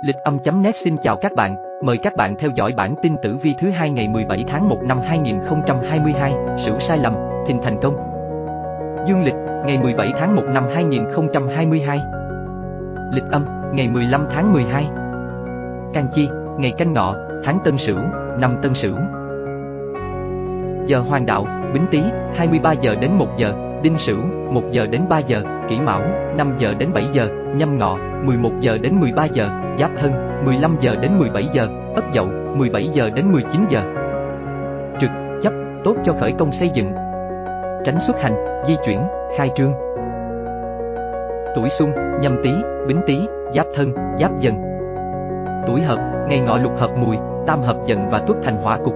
Lịch âm.net xin chào các bạn, mời các bạn theo dõi bản tin tử vi thứ hai ngày 17 tháng 1 năm 2022, Sửu sai lầm, thìn thành công. Dương lịch, ngày 17 tháng 1 năm 2022. Lịch âm, ngày 15 tháng 12. Can chi, ngày canh ngọ, tháng Tân Sửu, năm Tân Sửu. Giờ hoàng đạo, Bính Tý, 23 giờ đến 1 giờ, Đinh Sửu, 1 giờ đến 3 giờ, Kỷ Mão, 5 giờ đến 7 giờ, Nhâm Ngọ, 11 giờ đến 13 giờ, Giáp Thân, 15 giờ đến 17 giờ, Ất Dậu, 17 giờ đến 19 giờ. Trực, chấp, tốt cho khởi công xây dựng. Tránh xuất hành, di chuyển, khai trương. Tuổi Xung, Nhâm Tý, Bính Tý, Giáp Thân, Giáp Dần. Tuổi Hợp, ngày Ngọ Lục Hợp Mùi, Tam Hợp Dần và Tuất Thành Hỏa Cục.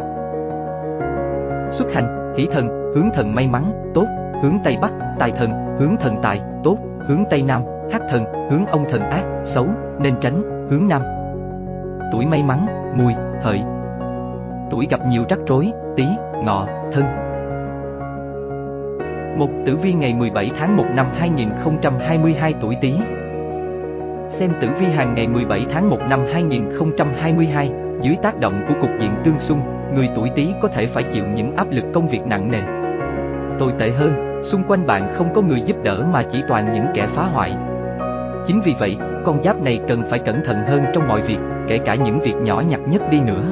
Xuất hành, Hỷ Thần, hướng thần may mắn, tốt, hướng Tây Bắc, Tài Thần, hướng thần tài, tốt, hướng Tây Nam, Hắc Thần, hướng ông thần ác, xấu, nên tránh, hướng Nam. Tuổi may mắn, Mùi, Hợi. Tuổi gặp nhiều rắc rối, Tý, Ngọ, Thân. Một tử vi ngày 17 tháng 1 năm 2022 tuổi Tý. Xem tử vi hàng ngày 17 tháng 1 năm 2022, dưới tác động của cục diện tương xung, người tuổi Tý có thể phải chịu những áp lực công việc nặng nề. Tồi tệ hơn, xung quanh bạn không có người giúp đỡ mà chỉ toàn những kẻ phá hoại. Chính vì vậy, con giáp này cần phải cẩn thận hơn trong mọi việc, kể cả những việc nhỏ nhặt nhất đi nữa.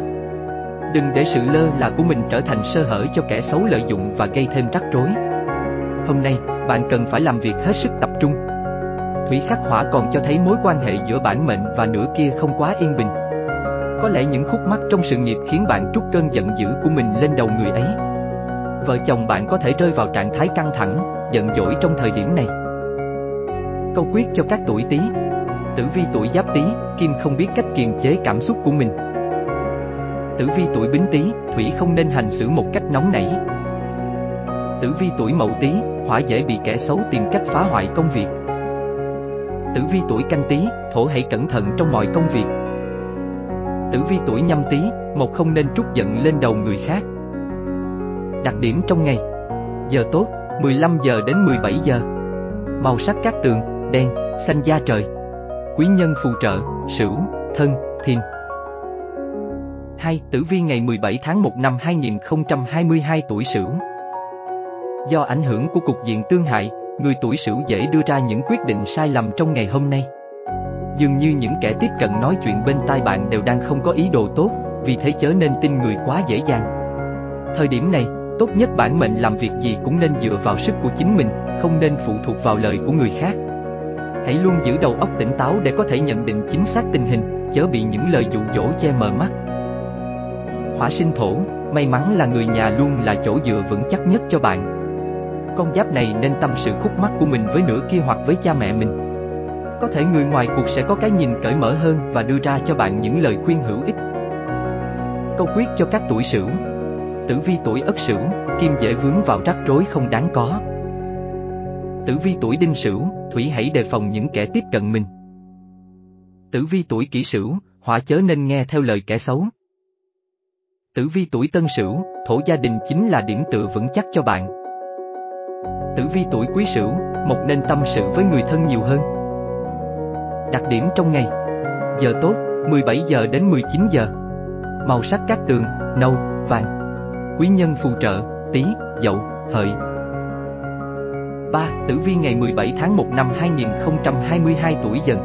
Đừng để sự lơ là của mình trở thành sơ hở cho kẻ xấu lợi dụng và gây thêm rắc rối. Hôm nay, bạn cần phải làm việc hết sức tập trung. Thủy khắc hỏa còn cho thấy mối quan hệ giữa bản mệnh và nửa kia không quá yên bình. Có lẽ những khúc mắc trong sự nghiệp khiến bạn trút cơn giận dữ của mình lên đầu người ấy. Vợ chồng bạn có thể rơi vào trạng thái căng thẳng, giận dỗi trong thời điểm này. Câu quyết cho các tuổi Tý. Tử vi tuổi Giáp Tý, Kim không biết cách kiềm chế cảm xúc của mình. Tử vi tuổi Bính Tý, Thủy không nên hành xử một cách nóng nảy. Tử vi tuổi Mậu Tý, Hỏa dễ bị kẻ xấu tìm cách phá hoại công việc. Tử vi tuổi Canh Tý, Thổ hãy cẩn thận trong mọi công việc. Tử vi tuổi Nhâm Tý, một không nên trút giận lên đầu người khác. Đặc điểm trong ngày Giờ tốt, 15 giờ đến 17 giờ Màu sắc các tường, đen, xanh da trời Quý nhân phù trợ, sửu, thân, thìn 2. Tử vi ngày 17 tháng 1 năm 2022 tuổi Sửu Do ảnh hưởng của cục diện tương hại, người tuổi Sửu dễ đưa ra những quyết định sai lầm trong ngày hôm nay. Dường như những kẻ tiếp cận nói chuyện bên tai bạn đều đang không có ý đồ tốt, vì thế chớ nên tin người quá dễ dàng. Thời điểm này, tốt nhất bản mệnh làm việc gì cũng nên dựa vào sức của chính mình, không nên phụ thuộc vào lời của người khác. Hãy luôn giữ đầu óc tỉnh táo để có thể nhận định chính xác tình hình, chớ bị những lời dụ dỗ che mờ mắt. Hỏa sinh thổ, may mắn là người nhà luôn là chỗ dựa vững chắc nhất cho bạn. Con giáp này nên tâm sự khúc mắc của mình với nửa kia hoặc với cha mẹ mình. Có thể người ngoài cuộc sẽ có cái nhìn cởi mở hơn và đưa ra cho bạn những lời khuyên hữu ích. Câu quyết cho các tuổi sửu Tử vi tuổi Ất Sửu, Kim dễ vướng vào rắc rối không đáng có. Tử vi tuổi Đinh Sửu, Thủy hãy đề phòng những kẻ tiếp cận mình. Tử vi tuổi Kỷ Sửu, Hỏa chớ nên nghe theo lời kẻ xấu. Tử vi tuổi Tân Sửu, Thổ gia đình chính là điểm tựa vững chắc cho bạn. Tử vi tuổi Quý Sửu, một nên tâm sự với người thân nhiều hơn. Đặc điểm trong ngày Giờ tốt, 17 giờ đến 19 giờ Màu sắc các tường, nâu, vàng Quý nhân phù trợ, Tý, Dậu, Hợi. 3. Tử vi ngày 17 tháng 1 năm 2022 tuổi dần.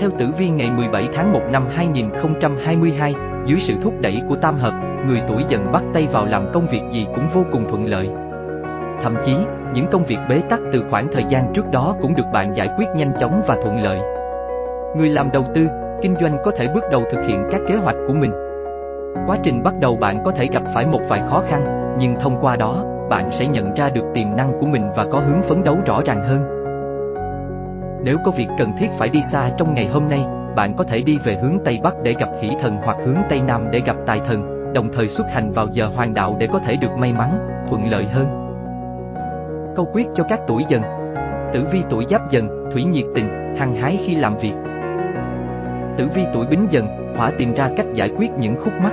Theo tử vi ngày 17 tháng 1 năm 2022, dưới sự thúc đẩy của tam hợp, người tuổi dần bắt tay vào làm công việc gì cũng vô cùng thuận lợi. Thậm chí, những công việc bế tắc từ khoảng thời gian trước đó cũng được bạn giải quyết nhanh chóng và thuận lợi. Người làm đầu tư, kinh doanh có thể bước đầu thực hiện các kế hoạch của mình. Quá trình bắt đầu bạn có thể gặp phải một vài khó khăn, nhưng thông qua đó, bạn sẽ nhận ra được tiềm năng của mình và có hướng phấn đấu rõ ràng hơn. Nếu có việc cần thiết phải đi xa trong ngày hôm nay, bạn có thể đi về hướng Tây Bắc để gặp hỷ thần hoặc hướng Tây Nam để gặp tài thần, đồng thời xuất hành vào giờ hoàng đạo để có thể được may mắn, thuận lợi hơn. Câu quyết cho các tuổi dần Tử vi tuổi giáp dần, thủy nhiệt tình, hăng hái khi làm việc. Tử vi tuổi bính dần, hỏa tìm ra cách giải quyết những khúc mắc.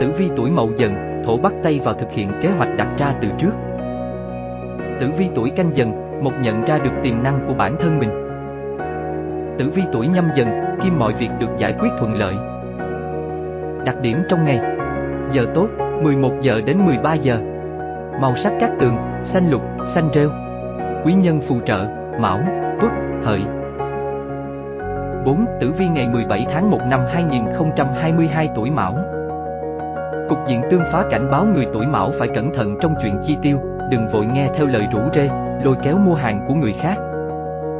Tử vi tuổi mậu dần, thổ bắt tay vào thực hiện kế hoạch đặt ra từ trước. Tử vi tuổi canh dần, một nhận ra được tiềm năng của bản thân mình. Tử vi tuổi nhâm dần, kim mọi việc được giải quyết thuận lợi. Đặc điểm trong ngày Giờ tốt, 11 giờ đến 13 giờ Màu sắc các tường, xanh lục, xanh rêu Quý nhân phù trợ, mão, tuất, hợi 4. Tử vi ngày 17 tháng 1 năm 2022 tuổi Mão Cục diện tương phá cảnh báo người tuổi Mão phải cẩn thận trong chuyện chi tiêu, đừng vội nghe theo lời rủ rê, lôi kéo mua hàng của người khác.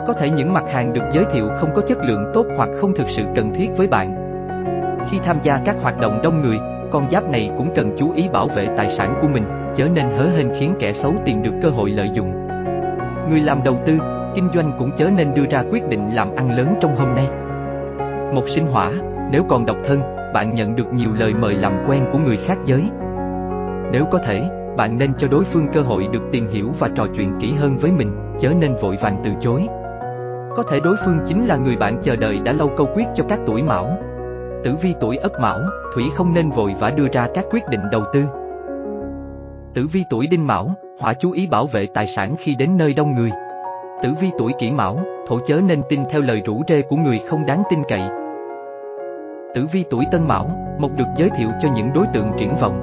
Có thể những mặt hàng được giới thiệu không có chất lượng tốt hoặc không thực sự cần thiết với bạn. Khi tham gia các hoạt động đông người, con giáp này cũng cần chú ý bảo vệ tài sản của mình, chớ nên hớ hênh khiến kẻ xấu tìm được cơ hội lợi dụng. Người làm đầu tư, kinh doanh cũng chớ nên đưa ra quyết định làm ăn lớn trong hôm nay. Một sinh hỏa, nếu còn độc thân, bạn nhận được nhiều lời mời làm quen của người khác giới. Nếu có thể, bạn nên cho đối phương cơ hội được tìm hiểu và trò chuyện kỹ hơn với mình, chớ nên vội vàng từ chối. Có thể đối phương chính là người bạn chờ đợi đã lâu câu quyết cho các tuổi mão. Tử vi tuổi ất mão, thủy không nên vội vã đưa ra các quyết định đầu tư. Tử vi tuổi đinh mão, hỏa chú ý bảo vệ tài sản khi đến nơi đông người. Tử vi tuổi kỷ mão, thổ chớ nên tin theo lời rủ rê của người không đáng tin cậy. Tử vi tuổi tân mão, mộc được giới thiệu cho những đối tượng triển vọng.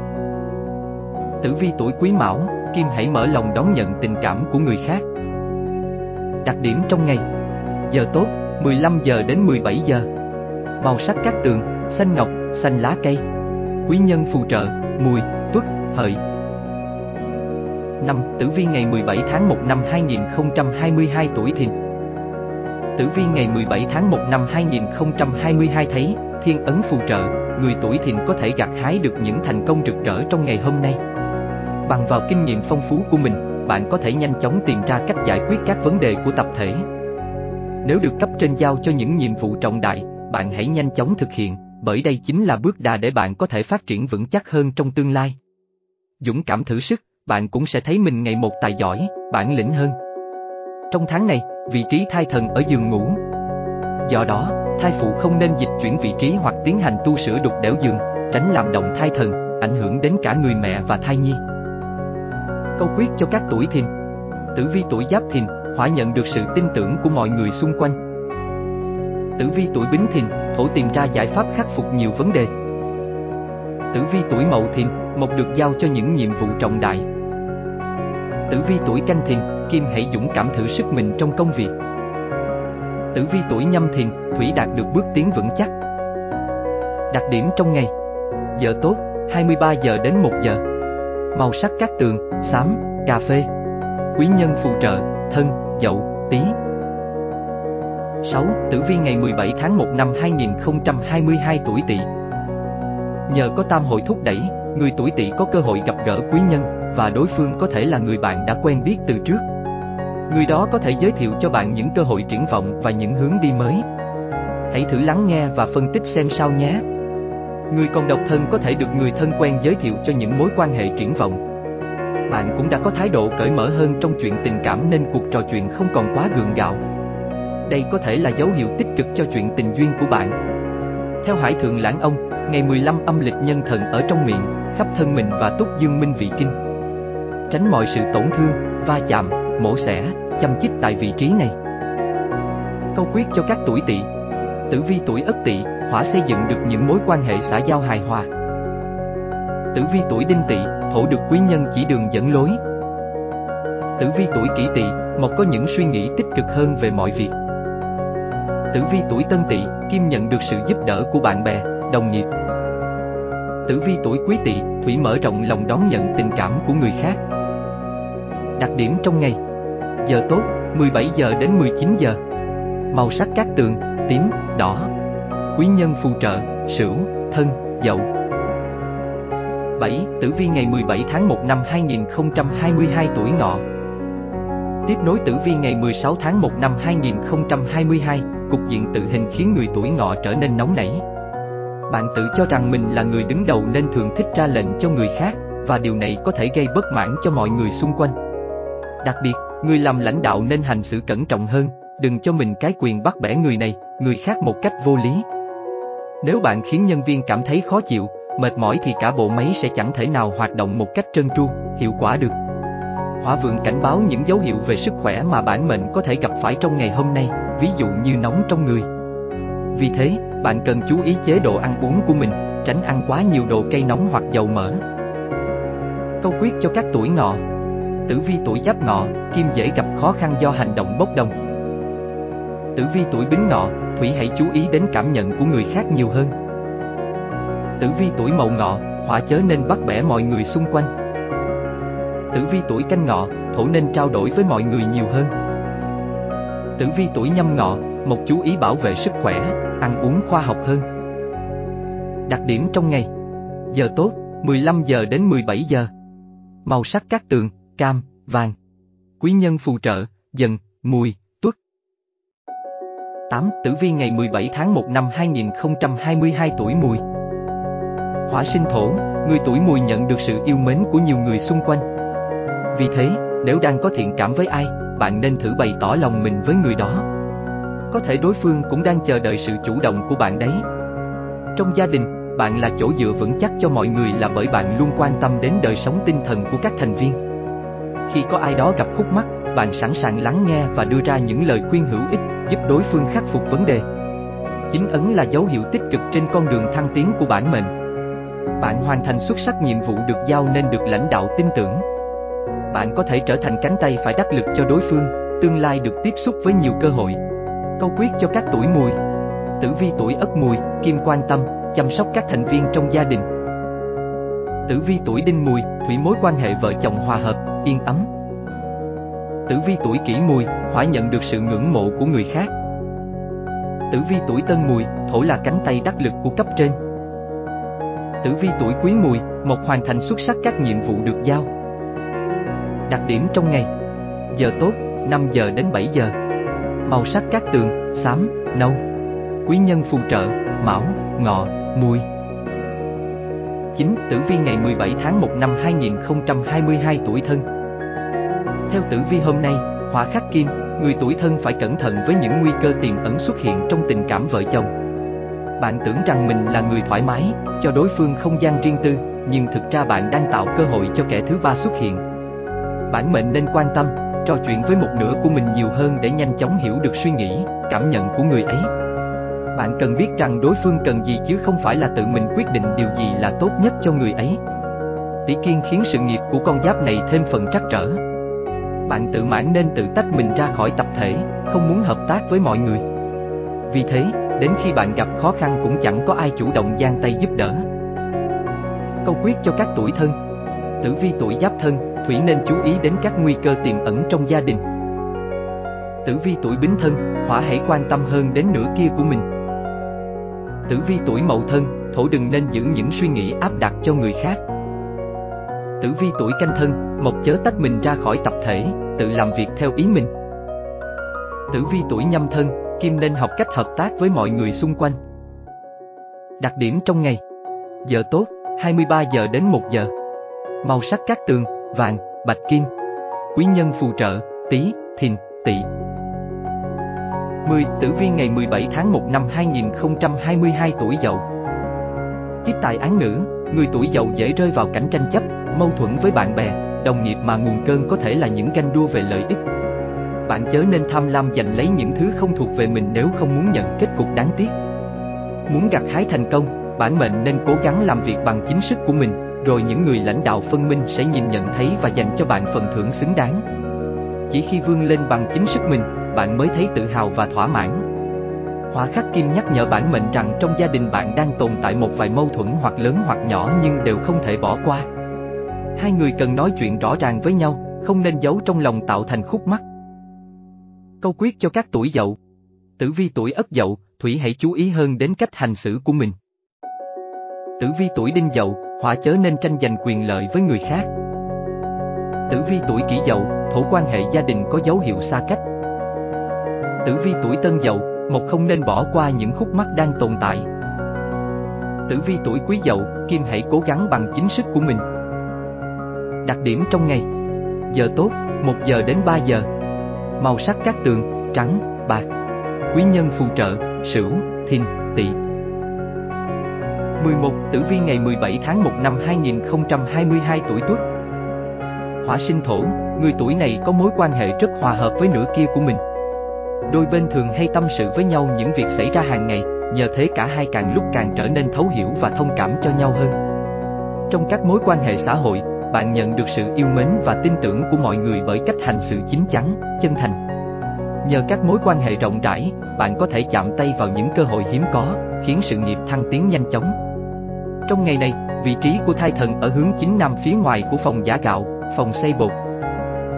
Tử vi tuổi quý mão, kim hãy mở lòng đón nhận tình cảm của người khác. Đặc điểm trong ngày Giờ tốt, 15 giờ đến 17 giờ Màu sắc các tường, xanh ngọc, xanh lá cây Quý nhân phù trợ, mùi, tuất, hợi Năm Tử vi ngày 17 tháng 1 năm 2022 tuổi thìn Tử vi ngày 17 tháng 1 năm 2022 thấy, thiên ấn phù trợ, người tuổi thìn có thể gặt hái được những thành công rực rỡ trong ngày hôm nay. Bằng vào kinh nghiệm phong phú của mình, bạn có thể nhanh chóng tìm ra cách giải quyết các vấn đề của tập thể. Nếu được cấp trên giao cho những nhiệm vụ trọng đại, bạn hãy nhanh chóng thực hiện, bởi đây chính là bước đà để bạn có thể phát triển vững chắc hơn trong tương lai. Dũng cảm thử sức, bạn cũng sẽ thấy mình ngày một tài giỏi, bản lĩnh hơn. Trong tháng này, vị trí thai thần ở giường ngủ. Do đó, thai phụ không nên dịch chuyển vị trí hoặc tiến hành tu sửa đục đẽo giường, tránh làm động thai thần, ảnh hưởng đến cả người mẹ và thai nhi. Câu quyết cho các tuổi thìn Tử vi tuổi giáp thìn, hỏa nhận được sự tin tưởng của mọi người xung quanh. Tử vi tuổi bính thìn, thổ tìm ra giải pháp khắc phục nhiều vấn đề. Tử vi tuổi mậu thìn, mộc được giao cho những nhiệm vụ trọng đại. Tử vi tuổi canh thìn, kim hãy dũng cảm thử sức mình trong công việc. Tử vi tuổi nhâm thìn, thủy đạt được bước tiến vững chắc. Đặc điểm trong ngày Giờ tốt, 23 giờ đến 1 giờ Màu sắc các tường, xám, cà phê Quý nhân phù trợ, thân, dậu, tí 6. Tử vi ngày 17 tháng 1 năm 2022 tuổi Tỵ. Nhờ có tam hội thúc đẩy, người tuổi Tỵ có cơ hội gặp gỡ quý nhân và đối phương có thể là người bạn đã quen biết từ trước. Người đó có thể giới thiệu cho bạn những cơ hội triển vọng và những hướng đi mới. Hãy thử lắng nghe và phân tích xem sao nhé. Người còn độc thân có thể được người thân quen giới thiệu cho những mối quan hệ triển vọng. Bạn cũng đã có thái độ cởi mở hơn trong chuyện tình cảm nên cuộc trò chuyện không còn quá gượng gạo. Đây có thể là dấu hiệu tích cực cho chuyện tình duyên của bạn. Theo Hải Thượng Lãng Ông, ngày 15 âm lịch nhân thần ở trong miệng, khắp thân mình và túc dương minh vị kinh. Tránh mọi sự tổn thương, va chạm, mổ xẻ, chăm chích tại vị trí này. Câu quyết cho các tuổi tỵ Tử vi tuổi ất tỵ, hỏa xây dựng được những mối quan hệ xã giao hài hòa. Tử vi tuổi đinh tỵ, thổ được quý nhân chỉ đường dẫn lối. Tử vi tuổi kỷ tỵ, mộc có những suy nghĩ tích cực hơn về mọi việc. Tử vi tuổi tân tỵ, kim nhận được sự giúp đỡ của bạn bè, đồng nghiệp. Tử vi tuổi quý tỵ, thủy mở rộng lòng đón nhận tình cảm của người khác. Đặc điểm trong ngày Giờ tốt, 17 giờ đến 19 giờ Màu sắc các tường, tím, đỏ Quý nhân phù trợ, sửu, thân, dậu 7. Tử vi ngày 17 tháng 1 năm 2022 tuổi ngọ Tiếp nối tử vi ngày 16 tháng 1 năm 2022, cục diện tự hình khiến người tuổi ngọ trở nên nóng nảy. Bạn tự cho rằng mình là người đứng đầu nên thường thích ra lệnh cho người khác, và điều này có thể gây bất mãn cho mọi người xung quanh. Đặc biệt, người làm lãnh đạo nên hành xử cẩn trọng hơn, đừng cho mình cái quyền bắt bẻ người này, người khác một cách vô lý. Nếu bạn khiến nhân viên cảm thấy khó chịu, mệt mỏi thì cả bộ máy sẽ chẳng thể nào hoạt động một cách trơn tru, hiệu quả được. Hỏa vượng cảnh báo những dấu hiệu về sức khỏe mà bản mệnh có thể gặp phải trong ngày hôm nay. ví dụ như nóng trong người. Vì thế, bạn cần chú ý chế độ ăn uống của mình, tránh ăn quá nhiều đồ cây nóng hoặc dầu mỡ. Câu quyết cho các tuổi ngọ Tử vi tuổi giáp ngọ, kim dễ gặp khó khăn do hành động bốc đồng. Tử vi tuổi bính ngọ, thủy hãy chú ý đến cảm nhận của người khác nhiều hơn. Tử vi tuổi mậu ngọ, hỏa chớ nên bắt bẻ mọi người xung quanh. Tử vi tuổi canh ngọ, thổ nên trao đổi với mọi người nhiều hơn. Tử vi tuổi nhâm ngọ, một chú ý bảo vệ sức khỏe, ăn uống khoa học hơn. Đặc điểm trong ngày Giờ tốt, 15 giờ đến 17 giờ Màu sắc các tường, cam, vàng Quý nhân phù trợ, dần, mùi, tuất 8. Tử vi ngày 17 tháng 1 năm 2022 tuổi mùi Hỏa sinh thổ, người tuổi mùi nhận được sự yêu mến của nhiều người xung quanh Vì thế, nếu đang có thiện cảm với ai, bạn nên thử bày tỏ lòng mình với người đó có thể đối phương cũng đang chờ đợi sự chủ động của bạn đấy. Trong gia đình, bạn là chỗ dựa vững chắc cho mọi người là bởi bạn luôn quan tâm đến đời sống tinh thần của các thành viên. Khi có ai đó gặp khúc mắc, bạn sẵn sàng lắng nghe và đưa ra những lời khuyên hữu ích, giúp đối phương khắc phục vấn đề. Chính ấn là dấu hiệu tích cực trên con đường thăng tiến của bản mệnh. Bạn hoàn thành xuất sắc nhiệm vụ được giao nên được lãnh đạo tin tưởng. Bạn có thể trở thành cánh tay phải đắc lực cho đối phương, tương lai được tiếp xúc với nhiều cơ hội. Câu quyết cho các tuổi mùi Tử vi tuổi ất mùi, kim quan tâm, chăm sóc các thành viên trong gia đình Tử vi tuổi đinh mùi, thủy mối quan hệ vợ chồng hòa hợp, yên ấm. Tử vi tuổi kỷ mùi, hỏa nhận được sự ngưỡng mộ của người khác. Tử vi tuổi tân mùi, thổ là cánh tay đắc lực của cấp trên. Tử vi tuổi quý mùi, một hoàn thành xuất sắc các nhiệm vụ được giao. Đặc điểm trong ngày. Giờ tốt, 5 giờ đến 7 giờ. Màu sắc các tường, xám, nâu. Quý nhân phù trợ, mão, ngọ, mùi. 9. Tử vi ngày 17 tháng 1 năm 2022 tuổi thân Theo tử vi hôm nay, hỏa khắc kim, người tuổi thân phải cẩn thận với những nguy cơ tiềm ẩn xuất hiện trong tình cảm vợ chồng. Bạn tưởng rằng mình là người thoải mái, cho đối phương không gian riêng tư, nhưng thực ra bạn đang tạo cơ hội cho kẻ thứ ba xuất hiện. Bản mệnh nên quan tâm, trò chuyện với một nửa của mình nhiều hơn để nhanh chóng hiểu được suy nghĩ, cảm nhận của người ấy. Bạn cần biết rằng đối phương cần gì chứ không phải là tự mình quyết định điều gì là tốt nhất cho người ấy. Tỷ kiên khiến sự nghiệp của con giáp này thêm phần trắc trở. Bạn tự mãn nên tự tách mình ra khỏi tập thể, không muốn hợp tác với mọi người. Vì thế, đến khi bạn gặp khó khăn cũng chẳng có ai chủ động giang tay giúp đỡ. Câu quyết cho các tuổi thân Tử vi tuổi giáp thân, Thủy nên chú ý đến các nguy cơ tiềm ẩn trong gia đình. Tử vi tuổi bính thân, hỏa hãy quan tâm hơn đến nửa kia của mình. Tử vi tuổi mậu thân, thổ đừng nên giữ những suy nghĩ áp đặt cho người khác. Tử vi tuổi canh thân, mộc chớ tách mình ra khỏi tập thể, tự làm việc theo ý mình. Tử vi tuổi nhâm thân, kim nên học cách hợp tác với mọi người xung quanh. Đặc điểm trong ngày Giờ tốt, 23 giờ đến 1 giờ Màu sắc các tường, vàng, bạch kim. Quý nhân phù trợ, Tý, Thìn, Tỵ. 10. Tử vi ngày 17 tháng 1 năm 2022 tuổi Dậu. Kiếp tài án nữ, người tuổi Dậu dễ rơi vào cảnh tranh chấp, mâu thuẫn với bạn bè, đồng nghiệp mà nguồn cơn có thể là những ganh đua về lợi ích. Bạn chớ nên tham lam giành lấy những thứ không thuộc về mình nếu không muốn nhận kết cục đáng tiếc. Muốn gặt hái thành công, bản mệnh nên cố gắng làm việc bằng chính sức của mình, rồi những người lãnh đạo phân minh sẽ nhìn nhận thấy và dành cho bạn phần thưởng xứng đáng. Chỉ khi vươn lên bằng chính sức mình, bạn mới thấy tự hào và thỏa mãn. Hỏa khắc kim nhắc nhở bản mệnh rằng trong gia đình bạn đang tồn tại một vài mâu thuẫn hoặc lớn hoặc nhỏ nhưng đều không thể bỏ qua. Hai người cần nói chuyện rõ ràng với nhau, không nên giấu trong lòng tạo thành khúc mắc. Câu quyết cho các tuổi dậu Tử vi tuổi ất dậu, Thủy hãy chú ý hơn đến cách hành xử của mình. Tử vi tuổi đinh dậu, hỏa chớ nên tranh giành quyền lợi với người khác. Tử vi tuổi kỷ dậu, thổ quan hệ gia đình có dấu hiệu xa cách. Tử vi tuổi tân dậu, một không nên bỏ qua những khúc mắc đang tồn tại. Tử vi tuổi quý dậu, kim hãy cố gắng bằng chính sức của mình. Đặc điểm trong ngày Giờ tốt, 1 giờ đến 3 giờ Màu sắc các tường, trắng, bạc Quý nhân phù trợ, sửu, thìn, tỵ 11. Tử vi ngày 17 tháng 1 năm 2022 tuổi Tuất. Hỏa sinh thổ, người tuổi này có mối quan hệ rất hòa hợp với nửa kia của mình đôi bên thường hay tâm sự với nhau những việc xảy ra hàng ngày, nhờ thế cả hai càng lúc càng trở nên thấu hiểu và thông cảm cho nhau hơn. Trong các mối quan hệ xã hội, bạn nhận được sự yêu mến và tin tưởng của mọi người bởi cách hành xử chín chắn, chân thành. Nhờ các mối quan hệ rộng rãi, bạn có thể chạm tay vào những cơ hội hiếm có, khiến sự nghiệp thăng tiến nhanh chóng. Trong ngày này, vị trí của thai thần ở hướng chính nam phía ngoài của phòng giả gạo, phòng xây bột.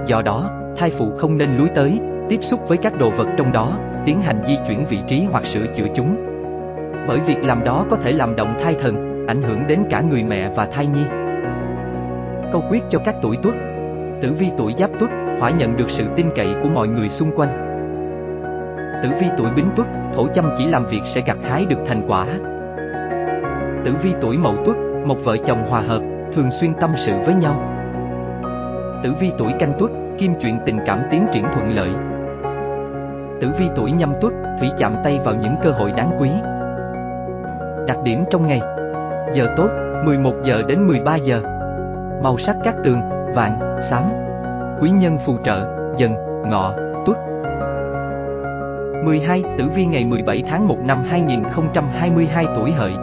Do đó, thai phụ không nên lúi tới, tiếp xúc với các đồ vật trong đó, tiến hành di chuyển vị trí hoặc sửa chữa chúng. Bởi việc làm đó có thể làm động thai thần, ảnh hưởng đến cả người mẹ và thai nhi. Câu quyết cho các tuổi tuất Tử vi tuổi giáp tuất, hỏa nhận được sự tin cậy của mọi người xung quanh. Tử vi tuổi bính tuất, thổ chăm chỉ làm việc sẽ gặt hái được thành quả. Tử vi tuổi mậu tuất, một vợ chồng hòa hợp, thường xuyên tâm sự với nhau. Tử vi tuổi canh tuất, kim chuyện tình cảm tiến triển thuận lợi. Tử vi tuổi nhâm tuất, thủy chạm tay vào những cơ hội đáng quý. Đặc điểm trong ngày. Giờ tốt, 11 giờ đến 13 giờ. Màu sắc các tường, vàng, xám. Quý nhân phù trợ, dần, ngọ, tuất. 12. Tử vi ngày 17 tháng 1 năm 2022 tuổi hợi.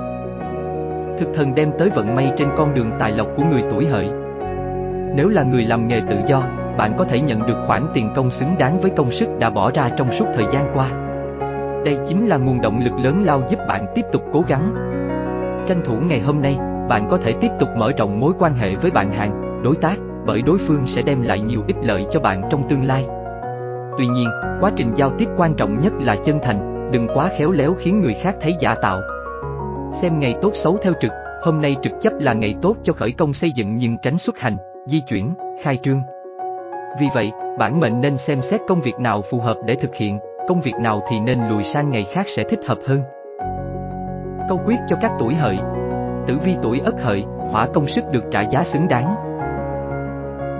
Thực thần đem tới vận may trên con đường tài lộc của người tuổi hợi. Nếu là người làm nghề tự do, bạn có thể nhận được khoản tiền công xứng đáng với công sức đã bỏ ra trong suốt thời gian qua đây chính là nguồn động lực lớn lao giúp bạn tiếp tục cố gắng. Tranh thủ ngày hôm nay, bạn có thể tiếp tục mở rộng mối quan hệ với bạn hàng, đối tác, bởi đối phương sẽ đem lại nhiều ích lợi cho bạn trong tương lai. Tuy nhiên, quá trình giao tiếp quan trọng nhất là chân thành, đừng quá khéo léo khiến người khác thấy giả tạo. Xem ngày tốt xấu theo trực, hôm nay trực chấp là ngày tốt cho khởi công xây dựng nhưng tránh xuất hành, di chuyển, khai trương. Vì vậy, bản mệnh nên xem xét công việc nào phù hợp để thực hiện, công việc nào thì nên lùi sang ngày khác sẽ thích hợp hơn. Câu quyết cho các tuổi hợi Tử vi tuổi ất hợi, hỏa công sức được trả giá xứng đáng.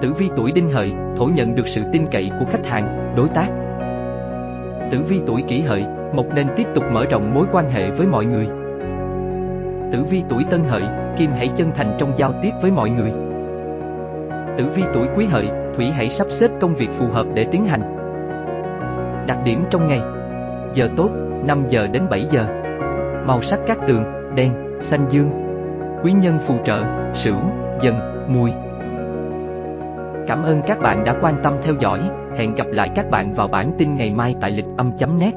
Tử vi tuổi đinh hợi, thổ nhận được sự tin cậy của khách hàng, đối tác. Tử vi tuổi kỷ hợi, mộc nên tiếp tục mở rộng mối quan hệ với mọi người. Tử vi tuổi tân hợi, kim hãy chân thành trong giao tiếp với mọi người. Tử vi tuổi quý hợi, thủy hãy sắp xếp công việc phù hợp để tiến hành. Đặc điểm trong ngày. Giờ tốt, 5 giờ đến 7 giờ. Màu sắc các tường, đen, xanh dương. Quý nhân phù trợ, sửu, dần, mùi. Cảm ơn các bạn đã quan tâm theo dõi. Hẹn gặp lại các bạn vào bản tin ngày mai tại lịch âm chấm nét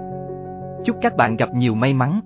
Chúc các bạn gặp nhiều may mắn.